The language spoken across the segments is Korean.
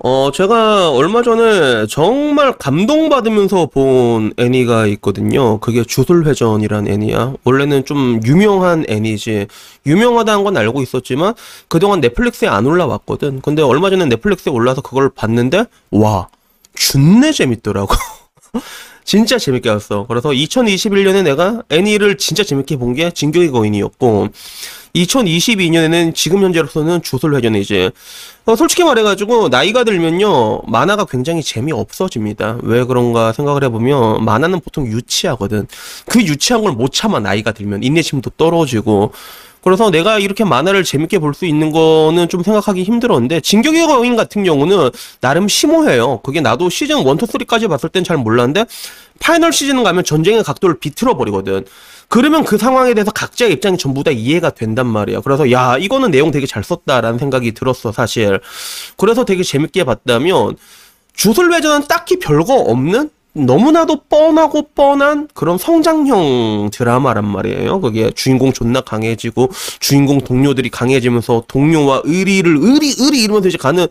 어, 제가 얼마 전에 정말 감동받으면서 본 애니가 있거든요. 그게 주술회전이란 애니야. 원래는 좀 유명한 애니지. 유명하다는 건 알고 있었지만, 그동안 넷플릭스에 안 올라왔거든. 근데 얼마 전에 넷플릭스에 올라서 그걸 봤는데, 와, 준내 재밌더라고. 진짜 재밌게 봤어. 그래서 2021년에 내가 애니를 진짜 재밌게 본 게 진격의 거인이었고, 2022년에는 지금 현재로서는 주술 회전이지. 어, 솔직히 말해가지고 나이가 들면요 만화가 굉장히 재미없어집니다. 왜 그런가 생각을 해보면 만화는 보통 유치하거든. 그 유치한 걸 못 참아 나이가 들면 인내심도 떨어지고. 그래서 내가 이렇게 만화를 재밌게 볼 수 있는 거는 좀 생각하기 힘들었는데 진격의 거인 같은 경우는 나름 심오해요. 그게 나도 시즌 1, 2, 3까지 봤을 땐 잘 몰랐는데 파이널 시즌 가면 전쟁의 각도를 비틀어 버리거든. 그러면 그 상황에 대해서 각자의 입장이 전부 다 이해가 된단 말이야. 그래서 야 이거는 내용 되게 잘 썼다라는 생각이 들었어 사실. 그래서 되게 재밌게 봤다면 주술회전은 딱히 별거 없는 너무나도 뻔하고 뻔한 그런 성장형 드라마란 말이에요. 그게 주인공 존나 강해지고 주인공 동료들이 강해지면서 동료와 의리를 의리 의리 이러면서 이제 가는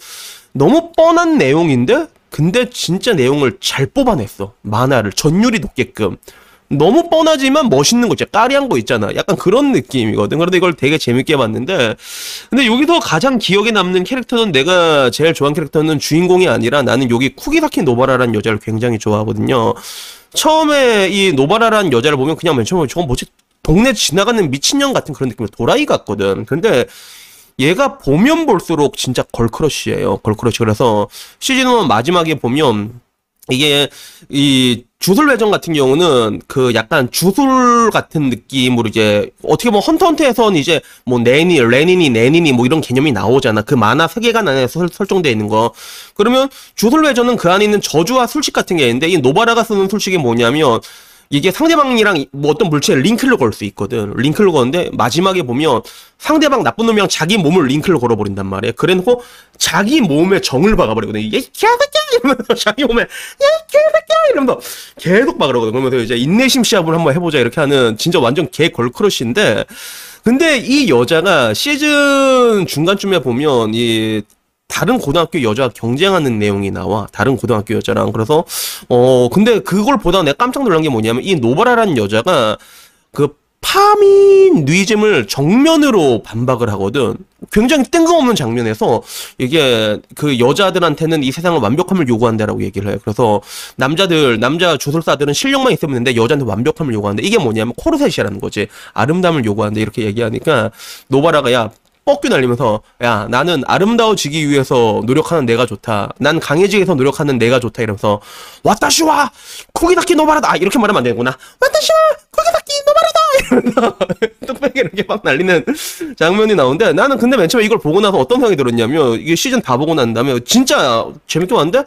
너무 뻔한 내용인데 근데 진짜 내용을 잘 뽑아냈어. 만화를 전율이 높게끔. 너무 뻔하지만 멋있는 거 있잖아. 까리한 거 있잖아. 약간 그런 느낌이거든. 그런데 이걸 되게 재밌게 봤는데, 근데 여기서 가장 기억에 남는 캐릭터는 내가 제일 좋아하는 캐릭터는 주인공이 아니라 나는 여기 쿠기사키 노바라라는 여자를 굉장히 좋아하거든요. 처음에 이 노바라라는 여자를 보면 그냥 맨 처음에 저건 뭐지? 동네 지나가는 미친년 같은 그런 느낌의 도라이 같거든. 근데 얘가 보면 볼수록 진짜 girl crush예요. girl crush. 그래서 시즌 1 마지막에 보면 이게 이 주술회전 같은 경우는 그 약간 주술 같은 느낌으로 이제 어떻게 보면 헌터헌터에서는 이제 뭐 레니, 레닌이, 레닌이 뭐 이런 개념이 나오잖아. 그 만화 세계관 안에서 설, 설정되어 있는 거. 그러면 주술회전은 그 안에 있는 저주와 술식 같은 게 있는데 이 노바라가 쓰는 술식이 뭐냐면 이게 상대방이랑 뭐 어떤 물체에 링크를 걸 수 있거든. 링크를 거는데 마지막에 보면 상대방 나쁜 놈이랑 자기 몸을 링크를 걸어버린단 말이야. 그래놓고 자기 몸에 정을 박아버리거든. 얘 개새끼야! 이러면서 자기 몸에 얘 개새끼야! 이러면서 계속 박으러거든. 그러면서 이제 인내심 시합을 한번 해보자 이렇게 하는 진짜 완전 개 걸크러쉬인데 근데 이 여자가 시즌 중간쯤에 보면 이 다른 고등학교 여자와 경쟁하는 내용이 나와. 다른 고등학교 여자랑. 그래서, 어, 근데 그걸 보다 내가 깜짝 놀란 게 뭐냐면, 이 노바라라는 여자가 그 파미니즘을 정면으로 반박을 하거든. 굉장히 뜬금없는 장면에서 이게 그 여자들한테는 이 세상을 완벽함을 요구한다라고 얘기를 해요. 그래서 남자들, 남자 주술사들은 실력만 있으면 되는데 여자한테 완벽함을 요구하는데 이게 뭐냐면 코르셋이라는 거지. 아름다움을 요구하는데 이렇게 얘기하니까 노바라가 야, fuck you 날리면서 야 나는 아름다워지기 위해서 노력하는 내가 좋다. 난 강해지기 위해서 노력하는 내가 좋다 이러면서 私は釘崎野薔薇だ 이렇게 말하면 안 되는구나. 私は釘崎野薔薇だ 이러면서 뚝배기 이렇게 막 날리는 장면이 나오는데 나는 근데 맨 처음에 이걸 보고 나서 어떤 생각이 들었냐면 이게 시즌 다 보고 난 다음에 진짜 재밌게 봤는데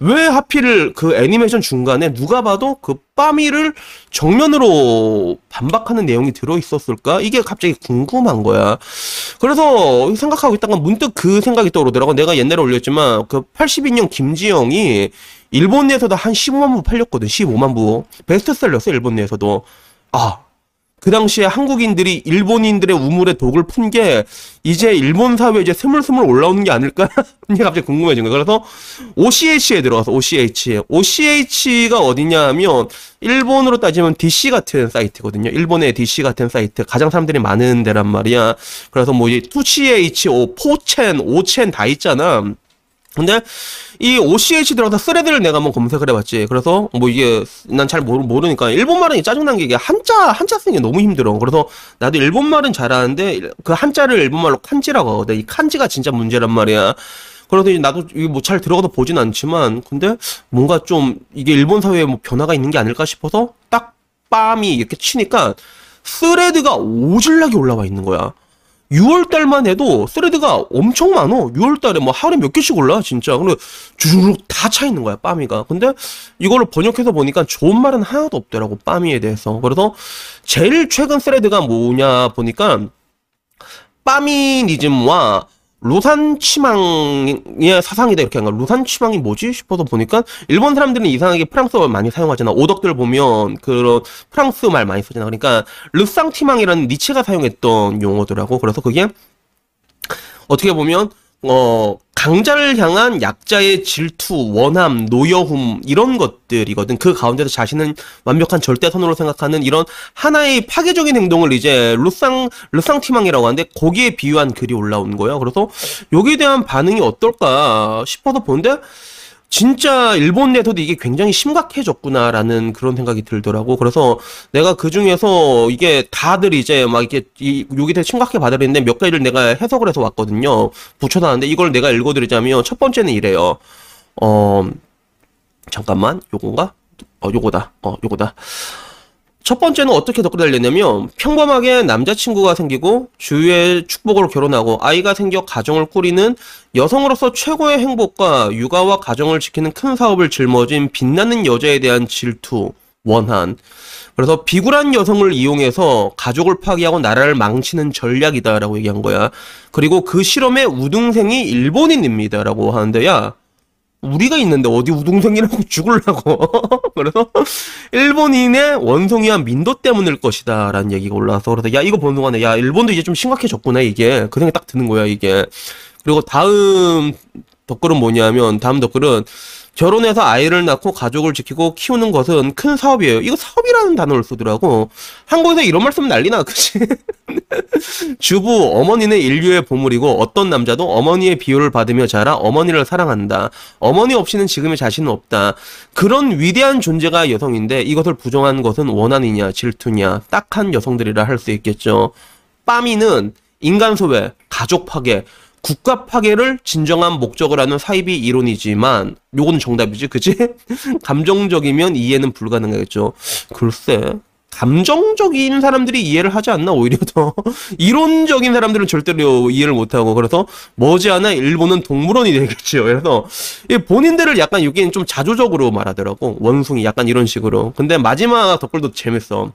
왜 하필 그 애니메이션 중간에 누가 봐도 그 페미를 정면으로 반박하는 내용이 들어 있었을까? 이게 갑자기 궁금한 거야. 그래서 생각하고 있다가 문득 그 생각이 떠오르더라고. 내가 옛날에 올렸지만 그 82년 김지영이 일본 내에서도 한 15만 부 팔렸거든. 15만 부. 베스트셀러였어, 일본 내에서도. 아, 그 당시에 한국인들이 일본인들의 우물에 독을 푼 게 이제 일본 사회에 이제 스물스물 올라오는 게 아닐까? 이게 갑자기 궁금해진 거예요. 그래서 5CH에 들어가서 5CH. 5CH가 어디냐 하면 일본으로 따지면 DC 같은 사이트거든요. 일본의 DC 같은 사이트. 가장 사람들이 많은 데란 말이야. 그래서 뭐이 2CH, 4chan, 5chan 다 있잖아. 근데 이 5CH 들어가서 thread를 내가 한번 검색을 해봤지. 그래서 뭐 이게 난 잘 모르니까 일본말은 짜증난 게 이게 한자 한자 쓰는 게 너무 힘들어. 그래서 나도 일본말은 잘하는데 그 한자를 일본말로 漢字라고 하거든. 이 漢字가 진짜 문제란 말이야. 그래서 나도 이게 뭐 잘 들어가서 보진 않지만 근데 뭔가 좀 이게 일본 사회에 뭐 변화가 있는 게 아닐까 싶어서 딱 페미 이렇게 치니까 thread가 오질나게 올라와 있는 거야. 6월달만 해도 thread가 엄청 많어. 6월달에 뭐 하루에 몇 개씩 올라 진짜. 근데 주르륵 다 차 있는 거야 페미가. 근데 이걸로 번역해서 보니까 좋은 말은 하나도 없더라고 페미에 대해서. 그래서 제일 최근 thread가 뭐냐 보니까 빠미니즘과 루산 치망의 사상이다 이렇게 한가 루산 치망이 뭐지 싶어서 보니까 일본 사람들은 이상하게 프랑스어 많이 사용하잖아. 오덕들 보면 그런 프랑스 말 많이 쓰잖아. 그러니까 르상 치망이라는 니체가 사용했던 용어더라고 그래서 그게 어떻게 보면 어, 강자를 향한 약자의 질투, 원함, 노여움, 이런 것들이거든. 그 가운데서 자신은 완벽한 절대선으로 생각하는 이런 하나의 파괴적인 행동을 이제 루상, 르상티망이라고 하는데, 거기에 비유한 글이 올라온 거예요. 그래서 여기에 대한 반응이 어떨까 싶어서 보는데, 진짜 일본 내에서도 이게 굉장히 심각해졌구나라는 그런 생각이 들더라고. 그래서 내가 그 중에서 이게 다들 이제 막 이렇게 이 여기 되게 심각해 받아들이는데 몇 가지를 내가 해석을 해서 왔거든요. 붙여놨는데 이걸 내가 읽어드리자면 첫 번째는 이래요. 어 잠깐만 요건가? 어 요거다. 어 요거다. 첫 번째는 어떻게 덧글 달렸냐면 평범하게 남자친구가 생기고 주위의 축복으로 결혼하고 아이가 생겨 가정을 꾸리는 여성으로서 최고의 행복과 육아와 가정을 지키는 큰 사업을 짊어진 빛나는 여자에 대한 질투, 원한. 그래서 비굴한 여성을 이용해서 가족을 파괴하고 나라를 망치는 전략이다라고 얘기한 거야. 그리고 그 실험의 우등생이 일본인입니다라고 하는데 야 우리가 있는데 어디 우동생이라고 죽을라고. 그래서 일본인의 원성이와 민도 때문일 것이다. 라는 얘기가 올라와서 그래서 야 이거 보는 동안에 야 일본도 이제 좀 심각해졌구나 이게. 그 생각이 딱 드는 거야 이게. 그리고 다음 댓글은 뭐냐면 다음 댓글은 결혼해서 아이를 낳고 가족을 지키고 키우는 것은 큰 사업이에요. 이거 사업이라는 단어를 쓰더라고. 한국에서 이런 말씀 난리나, 그치? 주부, 어머니는 인류의 보물이고 어떤 남자도 어머니의 비호를 받으며 자라 어머니를 사랑한다. 어머니 없이는 지금의 자신은 없다. 그런 위대한 존재가 여성인데 이것을 부정한 것은 원한이냐, 질투냐, 딱한 여성들이라 할 수 있겠죠. 빠미는 인간 소외, 가족 파괴, 국가 파괴를 진정한 목적으로 하는 사이비 이론이지만 요거는 정답이지 그지? 감정적이면 이해는 불가능하겠죠. 글쎄 감정적인 사람들이 이해를 하지 않나 오히려 더? 이론적인 사람들은 절대로 이해를 못하고 그래서 머지않아 일본은 동물원이 되겠죠 그래서 본인들을 약간 여기는 좀 자조적으로 말하더라고. 원숭이 약간 이런 식으로. 근데 마지막 댓글도 재밌어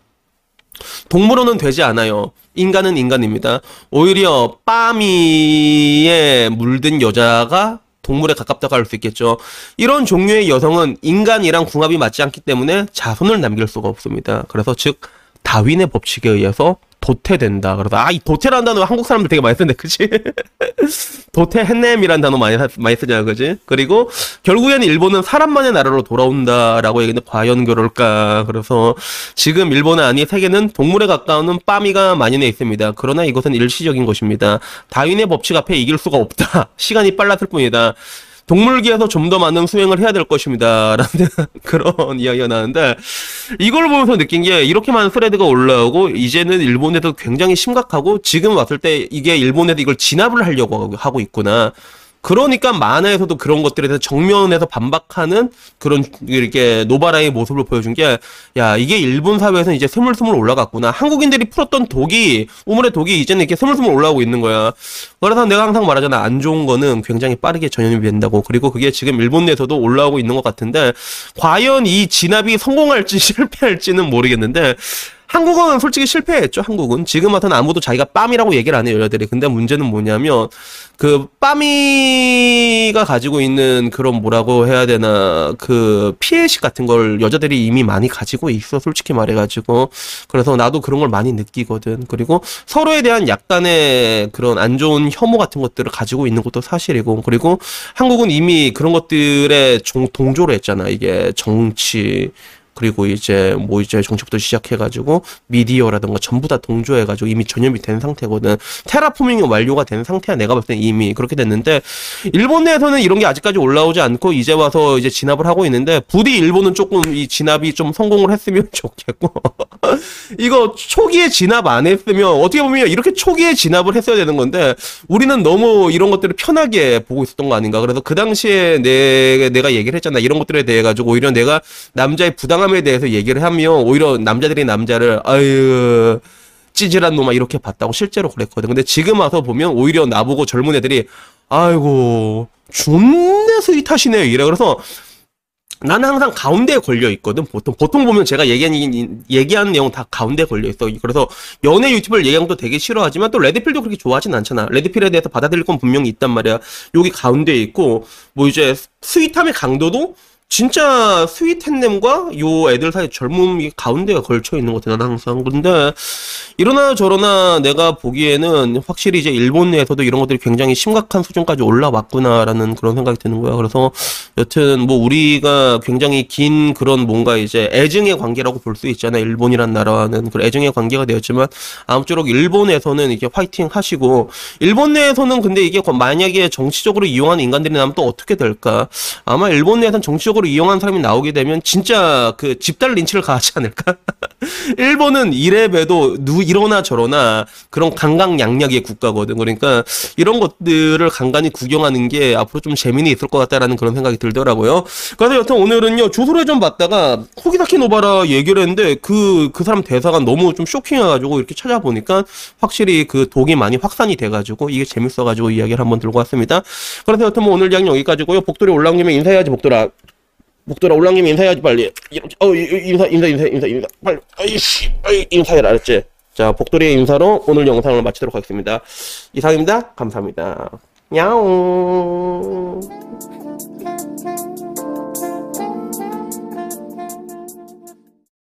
동물원은 되지 않아요. 인간은 인간입니다. 오히려 빠미에 물든 여자가 동물에 가깝다고 할 수 있겠죠. 이런 종류의 여성은 인간이랑 궁합이 맞지 않기 때문에 자손을 남길 수가 없습니다. 그래서 즉 다윈의 법칙에 의해서 도태된다. 그래서 아 이 도태라는 단어 한국 사람들 되게 많이 쓰는데 그치? 도태했냄이라는 단어 많이 많이 쓰잖아, 그지? 그리고 결국에는 일본은 사람만의 나라로 돌아온다라고 얘기했는데 과연 그럴까? 그래서 지금 일본은 아니 세계는 동물에 가까운 빠미가 만연해 있습니다. 그러나 이것은 일시적인 것입니다. 다윈의 법칙 앞에 이길 수가 없다. 시간이 빨랐을 뿐이다. 동물기에서 좀 더 많은 수행을 해야 될 것입니다. 라는 그런 이야기가 나는데, 이걸 보면서 느낀 게 이렇게 많은 스레드가 올라오고, 이제는 일본에도 굉장히 심각하고, 지금 왔을 때 이게 일본에도 이걸 진압을 하려고 하고 있구나. 그러니까 만화에서도 그런 것들에 대해서 정면에서 반박하는 그런 이렇게 노바라의 모습을 보여준 게 야 이게 일본 사회에서 이제 스물스물 올라갔구나. 한국인들이 풀었던 독이 우물의 독이 이제는 이렇게 스물스물 올라오고 있는 거야. 그래서 내가 항상 말하잖아. 안 좋은 거는 굉장히 빠르게 전염이 된다고. 그리고 그게 지금 일본 내에서도 올라오고 있는 것 같은데 과연 이 진압이 성공할지 실패할지는 모르겠는데 한국은 솔직히 실패했죠, 한국은. 지금 같은 아무도 자기가 빰이라고 얘기를 안 해요, 여자들이. 근데 문제는 뭐냐면, 그, 빰이가 가지고 있는 그런 뭐라고 해야 되나, 그, 피해식 같은 걸 여자들이 이미 많이 가지고 있어, 솔직히 말해가지고. 그래서 나도 그런 걸 많이 느끼거든. 그리고 서로에 대한 약간의 그런 안 좋은 혐오 같은 것들을 가지고 있는 것도 사실이고. 그리고 한국은 이미 그런 것들에 동조를 했잖아, 이게. 정치, 그리고 이제 뭐 이제 정치부터 시작해가지고 미디어라든가 전부 다 동조해가지고 이미 전염이 된 상태거든. 테라포밍이 완료가 된 상태야. 내가 봤을 때 이미 그렇게 됐는데 일본 내에서는 이런 게 아직까지 올라오지 않고 이제 와서 이제 진압을 하고 있는데 부디 일본은 조금 이 진압이 좀 성공을 했으면 좋겠고 이거 초기에 진압 안 했으면 어떻게 보면 이렇게 초기에 진압을 했어야 되는 건데 우리는 너무 이런 것들을 편하게 보고 있었던 거 아닌가. 그래서 그 당시에 내 내가 얘기를 했잖아. 이런 것들에 대해 가지고 오히려 내가 남자의 부당한 사람에 대해서 얘기를 하면 오히려 남자들이 남자를 아유 찌질한 놈아 이렇게 봤다고 실제로 그랬거든. 근데 지금 와서 보면 오히려 나보고 젊은 애들이 아이고 존내 sweet하시네요 이래. 그래서 나는 항상 가운데에 걸려 있거든. 보통 보통 보면 제가 얘기한 얘기하는 내용 다 가운데에 걸려 있어. 그래서 연애 유튜브를 얘기하는 것도 되게 싫어하지만 또 red pill도 그렇게 좋아하진 않잖아. red pill에 대해서 받아들일 건 분명히 있단 말이야. 여기 가운데에 있고 뭐 이제 sweet함의 강도도 진짜 sweet한 놈과 요 애들 사이 젊음이 가운데가 걸쳐 있는 것 같아, 나는 항상. 근데, 이러나 저러나 내가 보기에는 확실히 이제 일본 내에서도 이런 것들이 굉장히 심각한 수준까지 올라왔구나라는 그런 생각이 드는 거야. 그래서 여튼 뭐 우리가 굉장히 긴 그런 뭔가 이제 애증의 관계라고 볼 수 있잖아. 일본이란 나라와는 그런 애증의 관계가 되었지만 아무쪼록 일본에서는 이게 화이팅 하시고 일본 내에서는 근데 이게 만약에 정치적으로 이용하는 인간들이 나면 또 어떻게 될까? 아마 일본 내에서는 정치적으로 이용한 사람이 나오게 되면 진짜 그 집단 린치를 가하지 않을까? 일본은 이래봬도 누 이러나 저러나 그런 강강약약의 국가거든. 그러니까 이런 것들을 간간히 구경하는 게 앞으로 좀 재미는 있을 것 같다라는 그런 생각이 들더라고요. 그래서 여튼 오늘은요 조선회 좀 봤다가 호기사키 노바라 얘기를 했는데 그그 사람 대사가 너무 좀 쇼킹해가지고 이렇게 찾아보니까 확실히 그 독이 많이 확산이 돼가지고 이게 재밌어가지고 이야기를 한번 들고 왔습니다. 그래서 여튼 뭐 오늘 이야기 여기까지고요. 복돌이 올라온 김에 인사해야지 복돌아. 목도라 올랑김 인사해야지 빨리. 어 인사 인사 인사 인사 인사. 빨리. 아이씨 아이 인사해라 알았지? 자 복돌이의 인사로 오늘 영상을 마치도록 하겠습니다. 이상입니다. 감사합니다. 야옹.